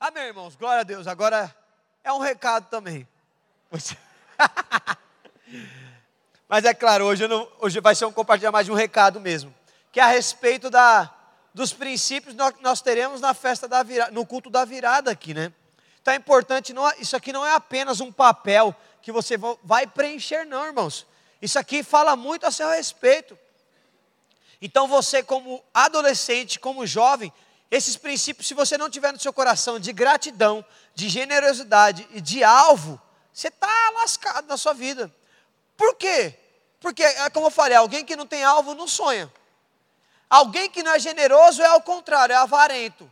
Amém, irmãos, glória a Deus. Agora é um recado também. Mas é claro, hoje, não, hoje vai ser um compartilhar mais de um recado mesmo, que é a respeito da, dos princípios que nós teremos na festa da virada, no culto da virada aqui, né? Então é importante, não, isso aqui não é apenas um papel que você vai preencher, não, irmãos. Isso aqui fala muito a seu respeito. Então você, como adolescente, como jovem, esses princípios, se você não tiver no seu coração de gratidão, de generosidade e de alvo, você está lascado na sua vida. Por quê? Porque, é como eu falei, alguém que não tem alvo não sonha. Alguém que não é generoso é ao contrário, é avarento.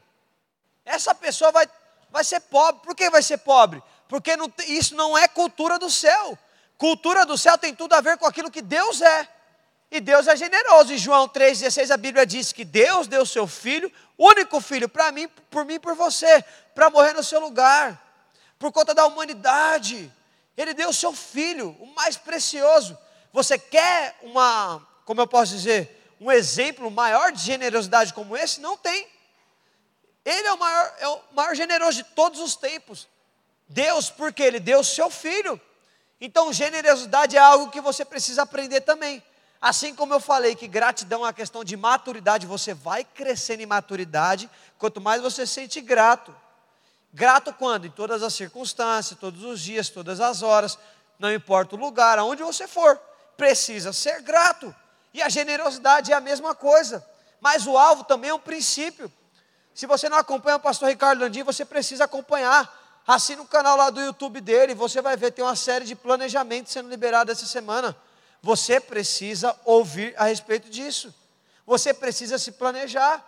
Essa pessoa vai, vai ser pobre. Por que vai ser pobre? Porque não, isso não é cultura do céu. Cultura do céu tem tudo a ver com aquilo que Deus é. E Deus é generoso. Em João 3,16 a Bíblia diz que Deus deu seu filho, único filho, para mim, por mim por você, para morrer no seu lugar, por conta da humanidade. Ele deu o seu filho, o mais precioso. Você quer uma, como eu posso dizer, um exemplo maior de generosidade como esse? Não tem. Ele é o maior, é o maior generoso de todos os tempos. Deus, porque Ele deu o seu filho. Então, generosidade é algo que você precisa aprender também. Assim como eu falei que gratidão é uma questão de maturidade, você vai crescendo em maturidade, quanto mais você se sente grato. Grato quando? Em todas as circunstâncias, todos os dias, todas as horas, não importa o lugar, aonde você for, precisa ser grato. E a generosidade é a mesma coisa, mas o alvo também é um princípio. Se você não acompanha o pastor Ricardo Landim, você precisa acompanhar. Assina o canal lá do YouTube dele, você vai ver, tem uma série de planejamentos sendo liberado essa semana. Você precisa ouvir a respeito disso. Você precisa se planejar.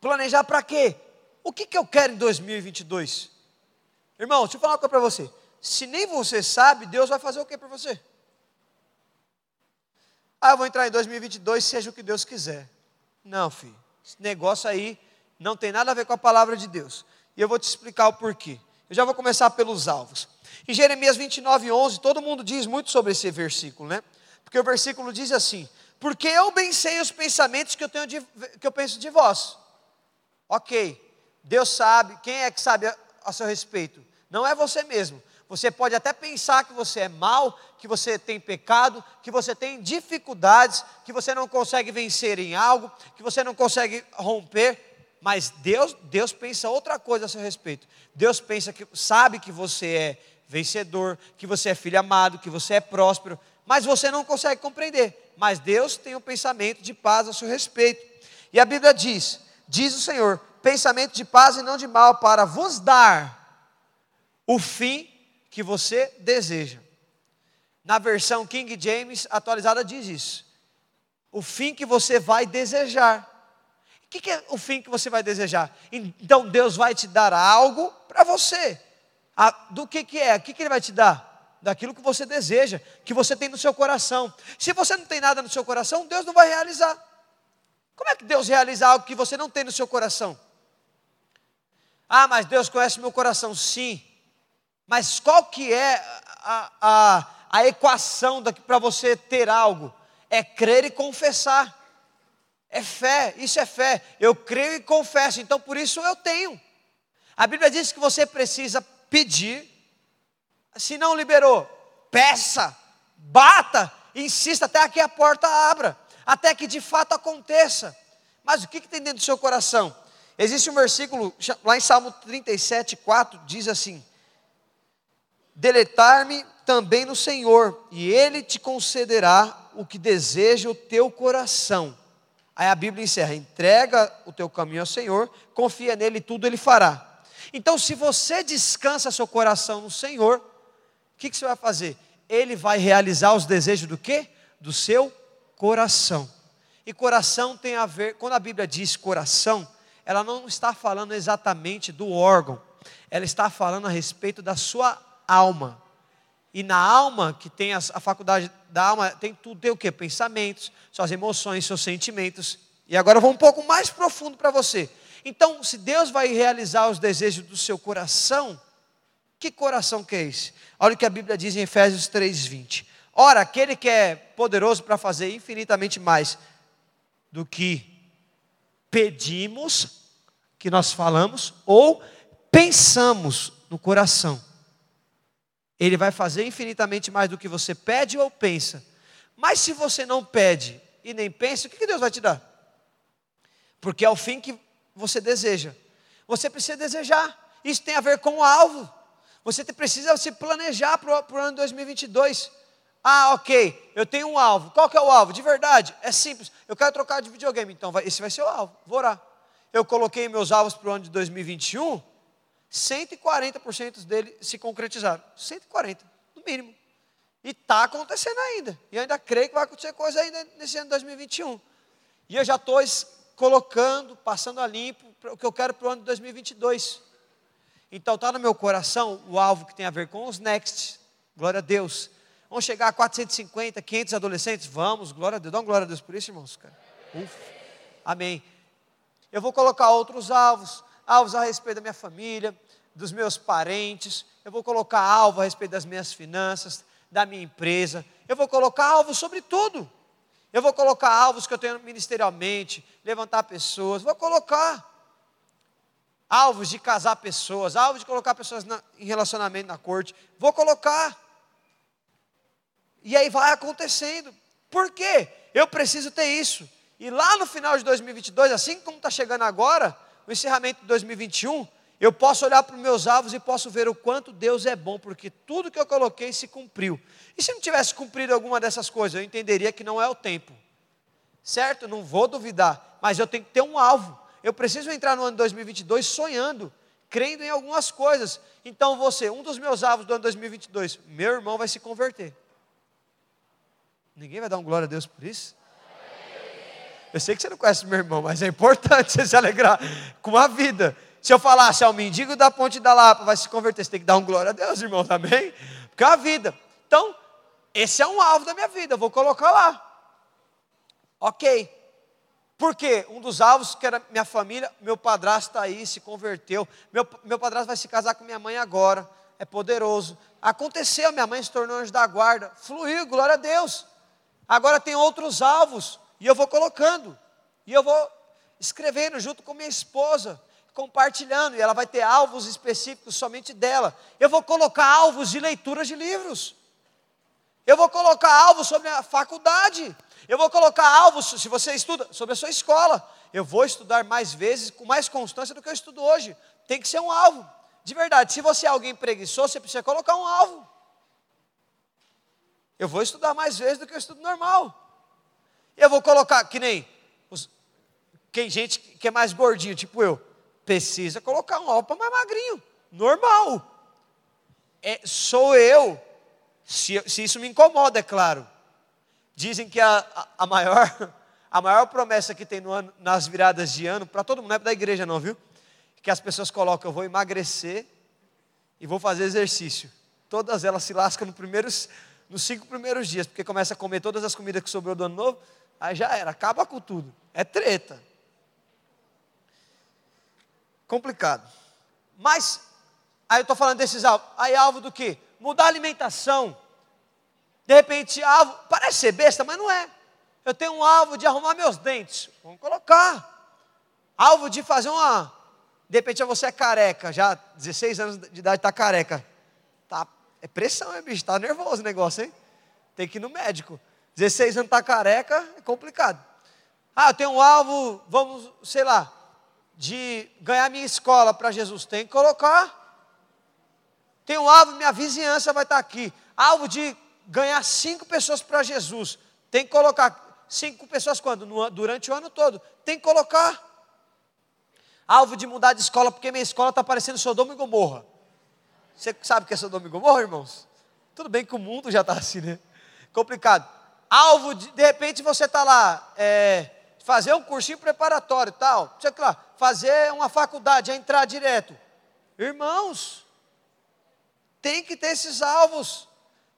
Planejar para quê? O que, que eu quero em 2022? Irmão, deixa eu falar uma coisa para você. Se nem você sabe, Deus vai fazer o que para você? Ah, eu vou entrar em 2022, seja o que Deus quiser. Não, filho. Esse negócio aí não tem nada a ver com a palavra de Deus. E eu vou te explicar o porquê. Eu já vou começar pelos alvos. Em Jeremias 29, 11, todo mundo diz muito sobre esse versículo, né? Porque o versículo diz assim: Porque eu bem sei os pensamentos que eu, tenho de, que eu penso de vós. Ok, Deus sabe, quem é que sabe a, a seu respeito? Não é você mesmo. Você pode até pensar que você é mal, que você tem pecado, que você tem dificuldades, que você não consegue vencer em algo, que você não consegue romper, mas Deus, Deus pensa outra coisa a seu respeito. Deus pensa que sabe que você é vencedor, que você é filho amado, que você é próspero, mas você não consegue compreender. Mas Deus tem um pensamento de paz a seu respeito. E a Bíblia diz: diz o Senhor, pensamento de paz e não de mal, para vos dar o fim que você deseja. Na versão King James atualizada diz isso. O fim que você vai desejar. O que é o fim que você vai desejar? Então Deus vai te dar algo para você. Do que, que é? O que, que Ele vai te dar? Daquilo que você deseja, que você tem no seu coração. Se você não tem nada no seu coração, Deus não vai realizar. Como é que Deus realiza algo que você não tem no seu coração? Ah, mas Deus conhece meu coração, sim. Mas qual que é a, a, a equação para você ter algo? É crer e confessar. É fé, isso é fé. Eu creio e confesso, então por isso eu tenho. A Bíblia diz que você precisa pedir. Se não liberou, peça, bata, insista até que a porta abra, até que de fato aconteça. Mas o que, que tem dentro do seu coração? Existe um versículo lá em Salmo 37, 4, diz assim: Deletar-me também no Senhor, e Ele te concederá o que deseja o teu coração. Aí a Bíblia encerra: entrega o teu caminho ao Senhor, confia nele e tudo Ele fará. Então, se você descansa seu coração no Senhor, o que, que você vai fazer? Ele vai realizar os desejos do quê? Do seu coração. E coração tem a ver, quando a Bíblia diz coração, ela não está falando exatamente do órgão, ela está falando a respeito da sua alma. E na alma, que tem a, a faculdade da alma, tem tudo, tem o que? Pensamentos, suas emoções, seus sentimentos. E agora eu vou um pouco mais profundo para você. Então, se Deus vai realizar os desejos do seu coração, que coração que é esse? Olha o que a Bíblia diz em Efésios 3:20. Ora, aquele que é poderoso para fazer infinitamente mais do que pedimos, que nós falamos, ou pensamos no coração, Ele vai fazer infinitamente mais do que você pede ou pensa. Mas se você não pede e nem pensa, o que Deus vai te dar? Porque é o fim que você deseja. Você precisa desejar. Isso tem a ver com o alvo. Você precisa se planejar para o ano 2022. Ah, ok, eu tenho um alvo. Qual que é o alvo? De verdade, é simples. Eu quero trocar de videogame, então vai, esse vai ser o alvo. Vou orar. Eu coloquei meus alvos para o ano de 2021, 140% dele se concretizaram. 140, no mínimo. E está acontecendo ainda. E eu ainda creio que vai acontecer coisa ainda nesse ano de 2021. E eu já estou colocando, passando a limpo, o que eu quero para o ano de 2022. Então está no meu coração o alvo que tem a ver com os next. Glória a Deus. Vamos chegar a 450, 500 adolescentes? Vamos, glória a Deus. Dá uma glória a Deus por isso, irmãos. Cara. Ufa. Amém. Eu vou colocar outros alvos, alvos a respeito da minha família, dos meus parentes. Eu vou colocar alvo a respeito das minhas finanças, da minha empresa. Eu vou colocar alvos sobre tudo. Eu vou colocar alvos que eu tenho ministerialmente, levantar pessoas. Vou colocar alvos de casar pessoas, alvos de colocar pessoas na, em relacionamento na corte. Vou colocar. E aí vai acontecendo. Por quê? Eu preciso ter isso. E lá no final de 2022, assim como está chegando agora, o encerramento de 2021, eu posso olhar para os meus alvos e posso ver o quanto Deus é bom, porque tudo que eu coloquei se cumpriu. E se não tivesse cumprido alguma dessas coisas, eu entenderia que não é o tempo. Certo? Não vou duvidar, mas eu tenho que ter um alvo. Eu preciso entrar no ano 2022 sonhando, crendo em algumas coisas. Então você, um dos meus alvos do ano 2022, meu irmão vai se converter. Ninguém vai dar um glória a Deus por isso? Eu sei que você não conhece meu irmão, mas é importante você se alegrar com a vida. Se eu falasse ao mendigo da ponte da Lapa vai se converter, você tem que dar um glória a Deus, irmão, também. Porque é a vida. Então, esse é um alvo da minha vida, eu vou colocar lá. Ok. Por quê? Um dos alvos que era minha família, meu padrasto está aí, se converteu. Meu, meu padrasto vai se casar com minha mãe agora. É poderoso. Aconteceu, minha mãe se tornou anjo da guarda. Fluiu, glória a Deus. Agora tem outros alvos, e eu vou colocando, e eu vou escrevendo junto com minha esposa, compartilhando, e ela vai ter alvos específicos somente dela. Eu vou colocar alvos de leituras de livros, eu vou colocar alvos sobre a faculdade, eu vou colocar alvos, se você estuda, sobre a sua escola. Eu vou estudar mais vezes, com mais constância do que eu estudo hoje. Tem que ser um alvo. De verdade, se você é alguém preguiçoso, você precisa colocar um alvo. Eu vou estudar mais vezes do que eu estudo normal. Eu vou colocar, que nem os, quem gente que é mais gordinho, tipo eu, precisa colocar um alvo mais magrinho, normal. É, sou eu, se, se, isso me incomoda, é claro. Dizem que a, a, a maior, a maior promessa que tem ano, nas viradas de ano, para todo mundo, não é da igreja não, viu? Que as pessoas colocam, eu vou emagrecer e vou fazer exercício. Todas elas se lascam no primeiros nos cinco primeiros dias, porque começa a comer todas as comidas que sobrou do ano novo, aí já era, acaba com tudo. É treta. Complicado. Mas, aí eu estou falando desses alvos. Aí alvo do que? Mudar a alimentação. De repente, alvo, parece ser besta, mas não é. Eu tenho um alvo de arrumar meus dentes. Vamos colocar. Alvo de fazer uma. De repente você é careca, já 16 anos de idade está careca. Tá é pressão, é bicho, tá nervoso o negócio, hein? Tem que ir no médico. 16 anos tá careca, é complicado. Ah, eu tenho um alvo, vamos, sei lá, de ganhar minha escola para Jesus. Tem que colocar. Tem um alvo, minha vizinhança vai estar tá aqui. Alvo de ganhar cinco pessoas para Jesus. Tem que colocar. Cinco pessoas quando? No, durante o ano todo. Tem que colocar. Alvo de mudar de escola, porque minha escola está parecendo Sodoma e Gomorra. Você sabe o que é Sodoma e Gomorra, irmãos? Tudo bem que o mundo já está assim, né? Complicado. Alvo, de, de repente você está lá, é, fazer um cursinho preparatório tal, sei lá, fazer uma faculdade, entrar direto. Irmãos, tem que ter esses alvos,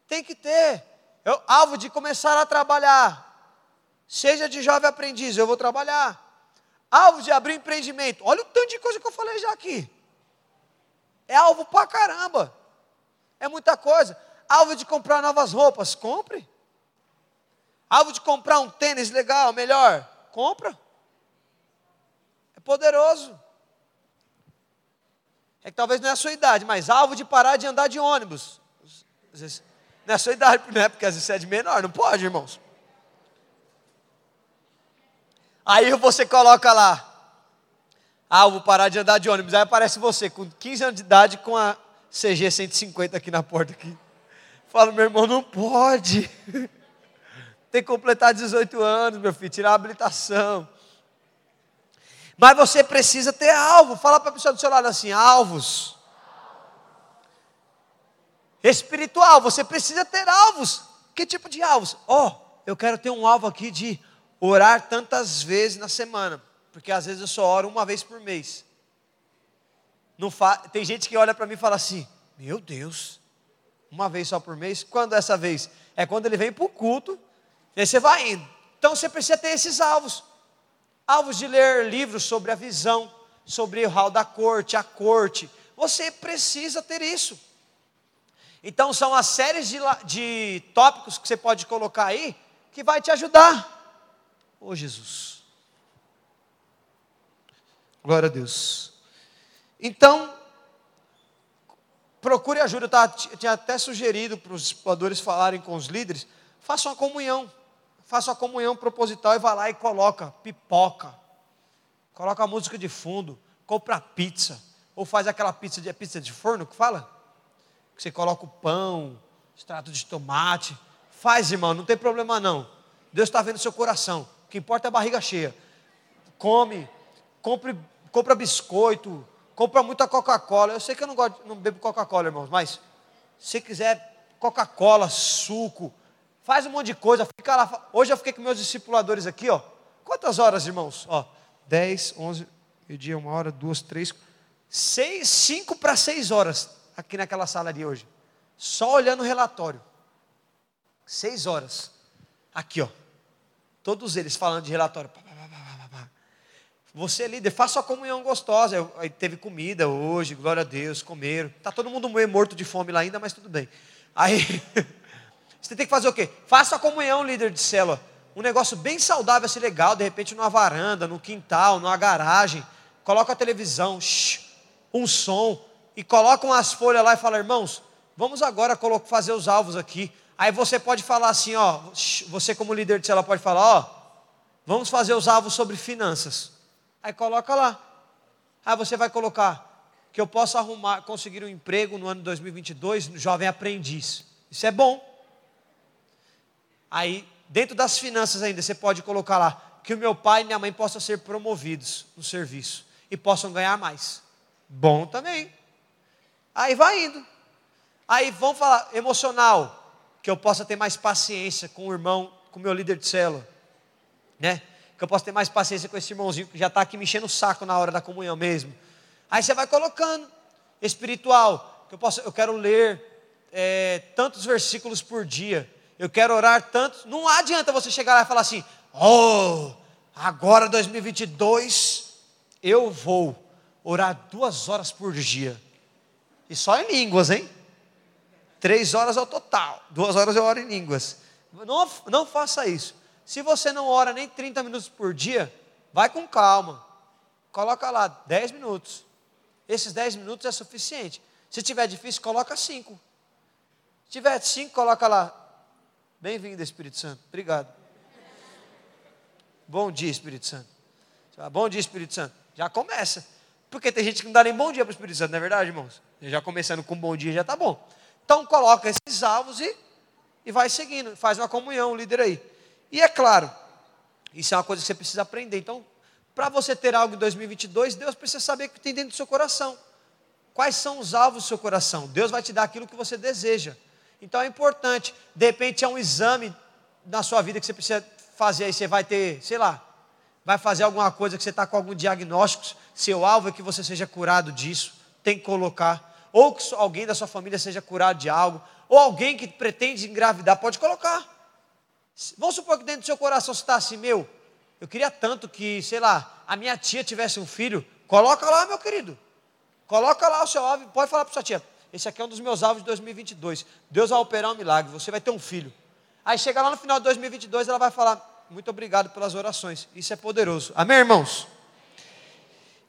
tem que ter. Eu, alvo de começar a trabalhar, seja de jovem aprendiz, eu vou trabalhar. Alvo de abrir empreendimento, olha o tanto de coisa que eu falei já aqui. É alvo pra caramba. É muita coisa. Alvo de comprar novas roupas, compre. Alvo de comprar um tênis legal, melhor, compra. É poderoso. É que talvez não é a sua idade, mas alvo de parar de andar de ônibus. Vezes, não é a sua idade, né? Porque às vezes você é de menor, não pode, irmãos. Aí você coloca lá, alvo parar de andar de ônibus. Aí aparece você com 15 anos de idade com a CG 150 aqui na porta aqui. Fala, meu irmão, não pode. Tem que completar 18 anos, meu filho, tirar a habilitação. Mas você precisa ter alvo. Fala para a pessoa do seu lado assim: alvos. Espiritual, você precisa ter alvos. Que tipo de alvos? Ó, oh, eu quero ter um alvo aqui de orar tantas vezes na semana. Porque às vezes eu só oro uma vez por mês. Não fa... Tem gente que olha para mim e fala assim: Meu Deus, uma vez só por mês? Quando é essa vez? É quando ele vem para o culto, e aí você vai indo. Então você precisa ter esses alvos alvos de ler livros sobre a visão, sobre o hall da corte, a corte. Você precisa ter isso. Então, são as séries de, de tópicos que você pode colocar aí que vai te ajudar. Ô oh, Jesus. Glória a Deus. Então, procure ajuda. Eu, tava, eu tinha até sugerido para os exploradores falarem com os líderes. Faça uma comunhão faça a comunhão proposital e vá lá e coloca pipoca, coloca música de fundo, compra pizza, ou faz aquela pizza de é pizza de forno que fala? Que você coloca o pão, extrato de tomate. Faz, irmão, não tem problema não. Deus está vendo seu coração. O que importa é a barriga cheia. Come, compre, compra biscoito, compra muita Coca-Cola. Eu sei que eu não gosto, não bebo Coca-Cola, irmãos, mas se quiser Coca-Cola, suco, faz um monte de coisa, fica lá. Hoje eu fiquei com meus discipuladores aqui, ó. Quantas horas, irmãos? Ó, 10, 11, meio-dia, uma hora, duas, três, seis, cinco para seis horas aqui naquela sala de hoje. Só olhando o relatório. Seis horas. Aqui, ó. Todos eles falando de relatório. Você, líder, faça a comunhão gostosa. Aí teve comida hoje, glória a Deus, comeram. Está todo mundo meio morto de fome lá ainda, mas tudo bem. Aí Você tem que fazer o quê? Faça a comunhão, líder de célula. Um negócio bem saudável, assim, legal, de repente numa varanda, no quintal, numa garagem. Coloca a televisão, um som, e coloca umas folhas lá e fala, irmãos, vamos agora fazer os alvos aqui. Aí você pode falar assim, ó, você como líder de célula pode falar, ó, vamos fazer os alvos sobre finanças. Aí coloca lá. Aí você vai colocar que eu possa arrumar, conseguir um emprego no ano 2022, jovem aprendiz. Isso é bom. Aí, dentro das finanças ainda, você pode colocar lá que o meu pai e minha mãe possam ser promovidos no serviço e possam ganhar mais. Bom também. Aí vai indo. Aí vamos falar emocional, que eu possa ter mais paciência com o irmão, com o meu líder de célula, né? Que eu possa ter mais paciência com esse irmãozinho que já está aqui me enchendo o saco na hora da comunhão mesmo. Aí você vai colocando espiritual, que eu posso, eu quero ler é, tantos versículos por dia eu quero orar tanto. Não adianta você chegar lá e falar assim: oh, agora 2022 eu vou orar duas horas por dia. E só em línguas, hein? Três horas ao total. Duas horas eu oro em línguas. Não, não faça isso. Se você não ora nem 30 minutos por dia, vai com calma. Coloca lá 10 minutos. Esses 10 minutos é suficiente. Se tiver difícil, coloca 5. Se tiver 5, coloca lá Bem-vindo, Espírito Santo. Obrigado. Bom dia, Espírito Santo. Bom dia, Espírito Santo. Já começa. Porque tem gente que não dá nem bom dia para o Espírito Santo, não é verdade, irmãos? Já começando com bom dia já está bom. Então coloca esses alvos e, e vai seguindo. Faz uma comunhão, líder aí. E é claro, isso é uma coisa que você precisa aprender. Então, para você ter algo em 2022, Deus precisa saber o que tem dentro do seu coração. Quais são os alvos do seu coração? Deus vai te dar aquilo que você deseja. Então é importante, de repente é um exame na sua vida que você precisa fazer, aí você vai ter, sei lá, vai fazer alguma coisa que você está com algum diagnóstico, seu alvo é que você seja curado disso, tem que colocar, ou que alguém da sua família seja curado de algo, ou alguém que pretende engravidar, pode colocar. Vamos supor que dentro do seu coração você está assim, meu, eu queria tanto que, sei lá, a minha tia tivesse um filho, coloca lá, meu querido, coloca lá o seu alvo, pode falar para sua tia, esse aqui é um dos meus alvos de 2022. Deus vai operar um milagre, você vai ter um filho. Aí chega lá no final de 2022, ela vai falar: Muito obrigado pelas orações. Isso é poderoso. Amém, irmãos?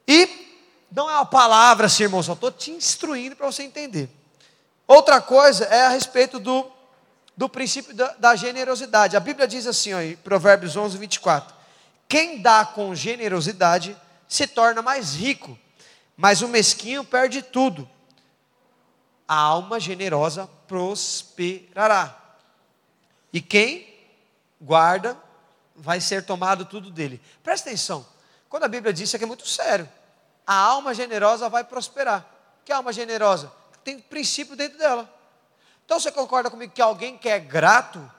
E não é uma palavra assim, irmão, só estou te instruindo para você entender. Outra coisa é a respeito do, do princípio da, da generosidade. A Bíblia diz assim, ó, em Provérbios 11, 24: Quem dá com generosidade se torna mais rico, mas o mesquinho perde tudo. A alma generosa prosperará. E quem guarda vai ser tomado tudo dele. Presta atenção. Quando a Bíblia diz isso aqui é muito sério. A alma generosa vai prosperar. Que alma generosa? Tem princípio dentro dela. Então você concorda comigo que alguém que é grato,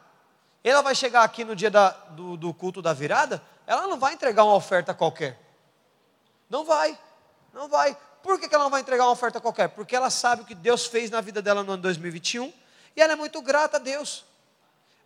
ela vai chegar aqui no dia da, do, do culto da virada, ela não vai entregar uma oferta qualquer. Não vai. Não vai. Por que, ela não vai entregar uma oferta qualquer? Porque ela sabe o que Deus fez na vida dela no ano 2021 e ela é muito grata a Deus.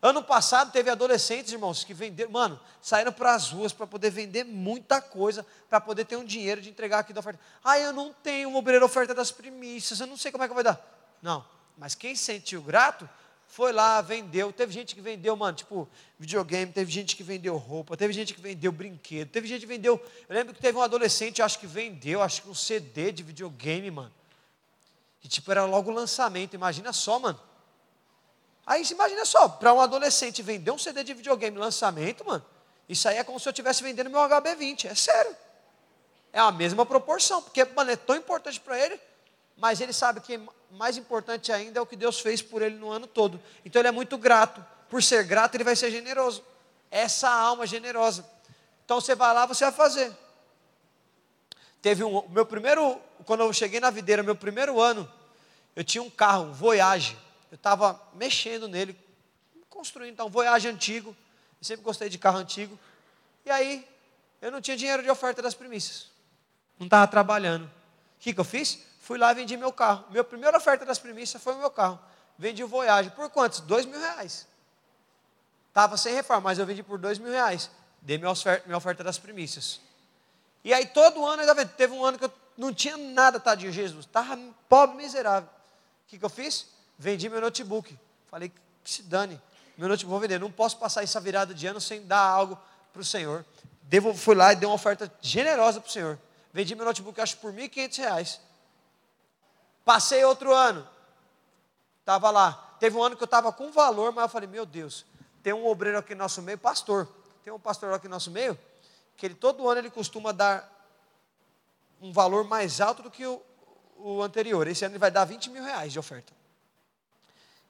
Ano passado teve adolescentes, irmãos, que venderam, mano, saíram para as ruas para poder vender muita coisa, para poder ter um dinheiro de entregar aqui da oferta. Ah, eu não tenho uma obreira oferta das primícias, eu não sei como é que vai dar. Não, mas quem sentiu grato, foi lá, vendeu. Teve gente que vendeu, mano, tipo, videogame, teve gente que vendeu roupa, teve gente que vendeu brinquedo, teve gente que vendeu. Eu lembro que teve um adolescente, acho que vendeu, acho que um CD de videogame, mano. E tipo, era logo o lançamento, imagina só, mano. Aí imagina só, para um adolescente vender um CD de videogame lançamento, mano, isso aí é como se eu estivesse vendendo meu HB20, é sério. É a mesma proporção, porque, mano, é tão importante para ele, mas ele sabe que mais importante ainda é o que Deus fez por ele no ano todo. Então ele é muito grato. Por ser grato, ele vai ser generoso. Essa alma generosa. Então você vai lá, você vai fazer. Teve um, meu primeiro, quando eu cheguei na videira, meu primeiro ano, eu tinha um carro, um Voyage eu estava mexendo nele, construindo então, um Voyage antigo, eu sempre gostei de carro antigo, e aí eu não tinha dinheiro de oferta das primícias, não estava trabalhando. O que, que eu fiz? Fui lá e vendi meu carro. Minha primeira oferta das primícias foi o meu carro. Vendi o Voyage. Por quantos? Dois mil reais. Estava sem reforma, mas eu vendi por dois mil reais. Dei minha oferta, minha oferta das primícias. E aí todo ano, ainda teve um ano que eu não tinha nada, tadinho, Jesus. Estava pobre, miserável. O que, que eu fiz? Vendi meu notebook. Falei, que se dane. Meu notebook vou vender. Não posso passar essa virada de ano sem dar algo para o Senhor. Devo, fui lá e dei uma oferta generosa para o Senhor. Vendi meu notebook, acho, por R$ 1.500. Passei outro ano. Estava lá. Teve um ano que eu estava com valor, mas eu falei, meu Deus, tem um obreiro aqui no nosso meio, pastor. Tem um pastor aqui no nosso meio, que ele todo ano ele costuma dar um valor mais alto do que o, o anterior. Esse ano ele vai dar 20 mil reais de oferta.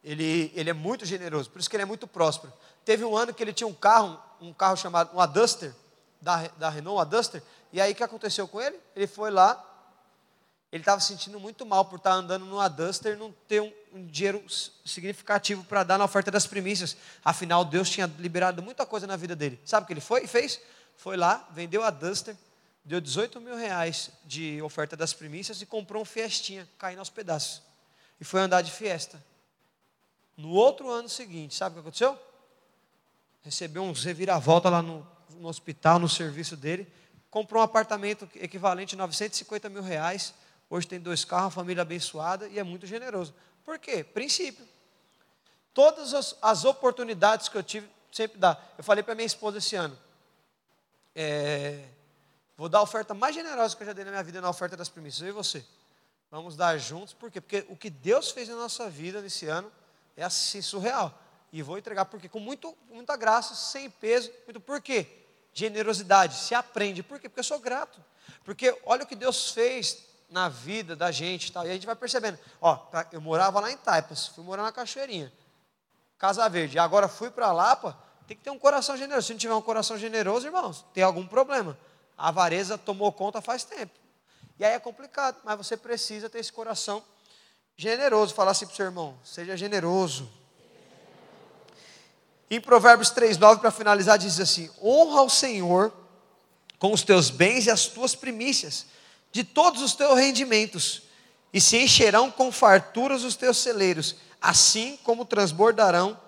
Ele, ele é muito generoso, por isso que ele é muito próspero. Teve um ano que ele tinha um carro, um carro chamado, um Duster, da, da Renault, a Duster, e aí o que aconteceu com ele? Ele foi lá, ele estava se sentindo muito mal por estar andando no Duster e não ter um, um dinheiro significativo para dar na oferta das primícias. Afinal, Deus tinha liberado muita coisa na vida dele. Sabe o que ele foi e fez? Foi lá, vendeu a Duster, deu 18 mil reais de oferta das primícias e comprou um Fiestinha, caindo aos pedaços. E foi andar de Fiesta. No outro ano seguinte, sabe o que aconteceu? Recebeu uns reviravolta lá no, no hospital, no serviço dele. Comprou um apartamento equivalente a 950 mil reais. Hoje tem dois carros, família abençoada e é muito generoso. Por quê? Princípio. Todas as, as oportunidades que eu tive, sempre dá. Eu falei para minha esposa esse ano. É, vou dar a oferta mais generosa que eu já dei na minha vida na oferta das primícias. Eu e você. Vamos dar juntos, por quê? Porque o que Deus fez na nossa vida nesse ano é assim, surreal. E vou entregar porque com muito, muita graça, sem peso. Muito, por quê? Generosidade, se aprende. Por quê? Porque eu sou grato. Porque olha o que Deus fez na vida da gente. Tal, e a gente vai percebendo. Ó, tá, eu morava lá em Taipas, fui morar na Cachoeirinha. Casa Verde. Agora fui para Lapa, tem que ter um coração generoso. Se não tiver um coração generoso, irmãos, tem algum problema. A avareza tomou conta faz tempo. E aí é complicado, mas você precisa ter esse coração generoso. Falar assim para o seu irmão: seja generoso. Em Provérbios 3,9, para finalizar, diz assim: honra ao Senhor com os teus bens e as tuas primícias, de todos os teus rendimentos, e se encherão com farturas os teus celeiros, assim como transbordarão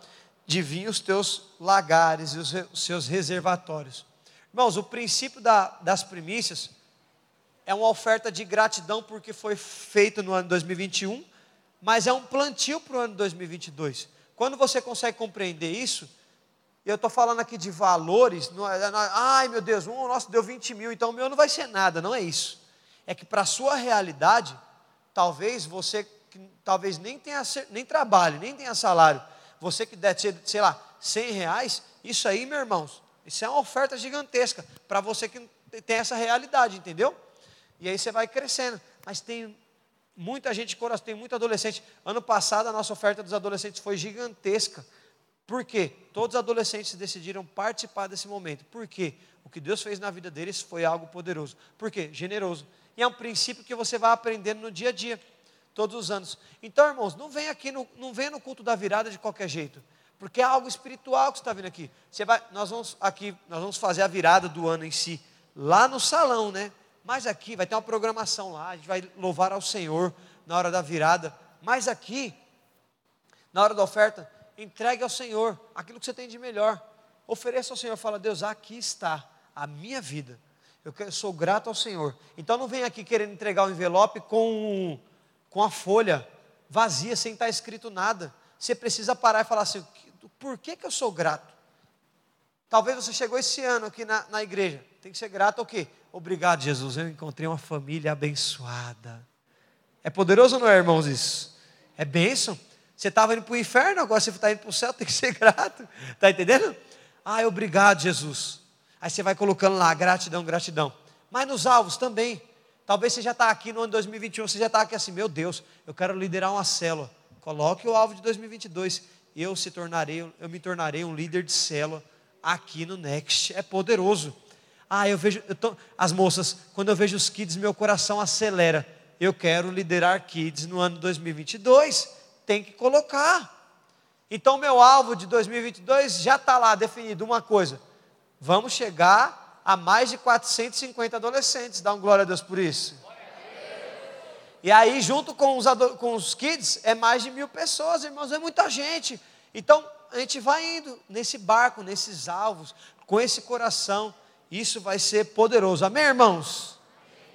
de vinho os teus lagares e os, seus reservatórios. Irmãos, o princípio da, das primícias é uma oferta de gratidão porque foi feito no ano 2021 mas é um plantio para o ano 2022. Quando você consegue compreender isso, eu estou falando aqui de valores, não é, não é, ai meu Deus, o nosso deu 20 mil, então o meu não vai ser nada, não é isso. É que para a sua realidade, talvez você talvez nem tenha nem trabalhe, nem tenha salário, você que deve ser, sei lá, 100 reais, isso aí, meus irmãos, isso é uma oferta gigantesca para você que tem essa realidade, entendeu? E aí você vai crescendo. Mas tem muita gente, tem muito adolescente. Ano passado a nossa oferta dos adolescentes foi gigantesca. Por quê? Todos os adolescentes decidiram participar desse momento. Por quê? O que Deus fez na vida deles foi algo poderoso. Por quê? Generoso. E é um princípio que você vai aprendendo no dia a dia, todos os anos. Então, irmãos, não vem aqui, no, não vem no culto da virada de qualquer jeito. Porque é algo espiritual que você está vindo aqui. Você vai, nós vamos aqui, nós vamos fazer a virada do ano em si, lá no salão, né? Mas aqui vai ter uma programação lá, a gente vai louvar ao Senhor na hora da virada. Mas aqui, na hora da oferta, entregue ao Senhor aquilo que você tem de melhor. Ofereça ao Senhor, fala, Deus, aqui está a minha vida. Eu sou grato ao Senhor. Então não vem aqui querendo entregar o envelope com, com a folha vazia, sem estar escrito nada. Você precisa parar e falar assim: por que, que eu sou grato? Talvez você chegou esse ano aqui na, na igreja. Tem que ser grato ao quê? Obrigado, Jesus. Eu encontrei uma família abençoada. É poderoso ou não é, irmãos, isso? É bênção. Você estava indo para o inferno, agora você está indo para o céu, tem que ser grato. Está entendendo? Ah, obrigado, Jesus. Aí você vai colocando lá, gratidão, gratidão. Mas nos alvos também. Talvez você já está aqui no ano 2021, você já está aqui assim, meu Deus, eu quero liderar uma célula. Coloque o alvo de 2022. Eu se tornarei, eu me tornarei um líder de célula aqui no Next. É poderoso. Ah, eu vejo, eu tô, as moças, quando eu vejo os kids, meu coração acelera. Eu quero liderar kids no ano 2022. Tem que colocar. Então, meu alvo de 2022 já está lá definido uma coisa. Vamos chegar a mais de 450 adolescentes. Dá um glória a Deus por isso. E aí, junto com os, com os kids, é mais de mil pessoas, irmãos, é muita gente. Então, a gente vai indo nesse barco, nesses alvos, com esse coração isso vai ser poderoso. Amém, irmãos?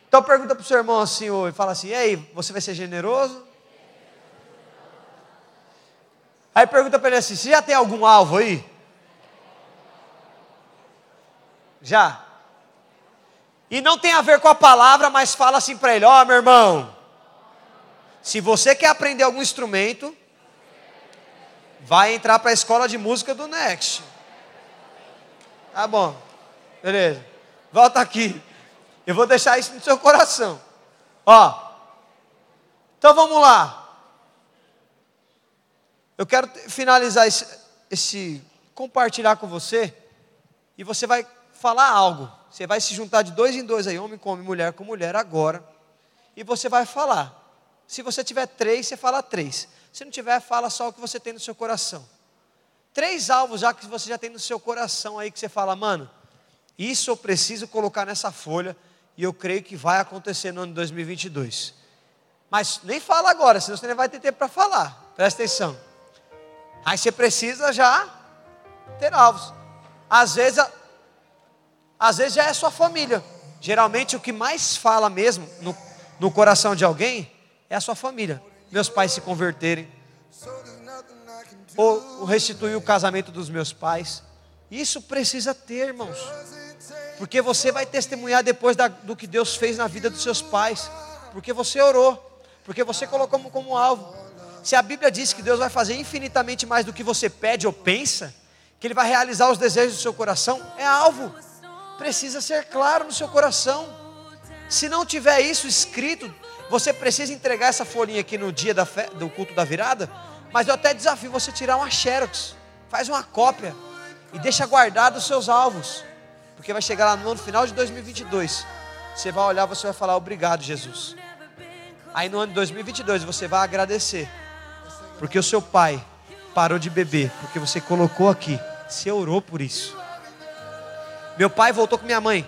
Então pergunta para o seu irmão assim, e fala assim: Ei, você vai ser generoso? Aí pergunta para ele assim: Você já tem algum alvo aí? Já. E não tem a ver com a palavra, mas fala assim para ele: Ó, oh, meu irmão, se você quer aprender algum instrumento, vai entrar para a escola de música do Next. Tá bom. Beleza. Volta aqui. Eu vou deixar isso no seu coração. Ó. Então vamos lá. Eu quero finalizar esse, esse compartilhar com você e você vai falar algo. Você vai se juntar de dois em dois aí, homem com homem, mulher com mulher agora. E você vai falar. Se você tiver três, você fala três. Se não tiver, fala só o que você tem no seu coração. Três alvos já que você já tem no seu coração aí que você fala, mano, isso eu preciso colocar nessa folha e eu creio que vai acontecer no ano 2022. Mas nem fala agora, senão você nem vai ter tempo para falar. Presta atenção. Aí você precisa já ter alvos. Às vezes, às vezes já é sua família. Geralmente o que mais fala mesmo no, no coração de alguém é a sua família. Meus pais se converterem. Ou restituir o casamento dos meus pais. Isso precisa ter, irmãos. Porque você vai testemunhar depois da, do que Deus fez na vida dos seus pais. Porque você orou. Porque você colocou como, como alvo. Se a Bíblia diz que Deus vai fazer infinitamente mais do que você pede ou pensa, que Ele vai realizar os desejos do seu coração, é alvo. Precisa ser claro no seu coração. Se não tiver isso escrito, você precisa entregar essa folhinha aqui no dia fé, do culto da virada. Mas eu até desafio você tirar uma xerox, faz uma cópia e deixa guardado os seus alvos. Porque vai chegar lá no final de 2022. Você vai olhar, você vai falar obrigado, Jesus. Aí no ano de 2022 você vai agradecer. Porque o seu pai parou de beber, porque você colocou aqui. Você orou por isso. Meu pai voltou com minha mãe.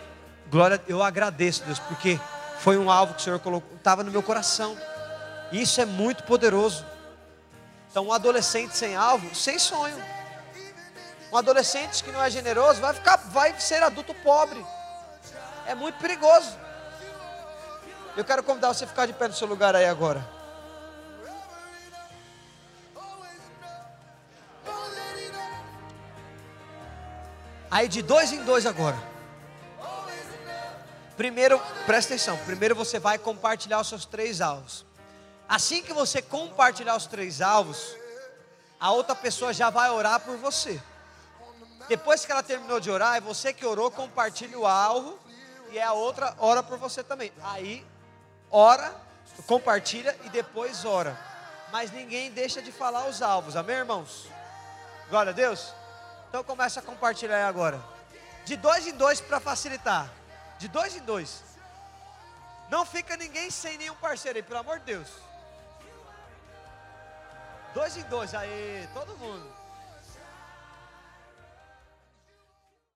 Glória, eu agradeço, Deus, porque foi um alvo que o Senhor colocou, estava no meu coração. Isso é muito poderoso. Então, um adolescente sem alvo, sem sonho. Um adolescente que não é generoso vai ficar, vai ser adulto pobre. É muito perigoso. Eu quero convidar você a ficar de pé no seu lugar aí agora. Aí de dois em dois agora. Primeiro, presta atenção. Primeiro você vai compartilhar os seus três alvos. Assim que você compartilhar os três alvos, a outra pessoa já vai orar por você. Depois que ela terminou de orar, é você que orou, compartilha o alvo e é a outra ora por você também. Aí ora, compartilha e depois ora. Mas ninguém deixa de falar os alvos. Amém, irmãos? Glória a Deus. Então começa a compartilhar aí agora. De dois em dois para facilitar. De dois em dois. Não fica ninguém sem nenhum parceiro aí, pelo amor de Deus. Dois em dois, aí, todo mundo.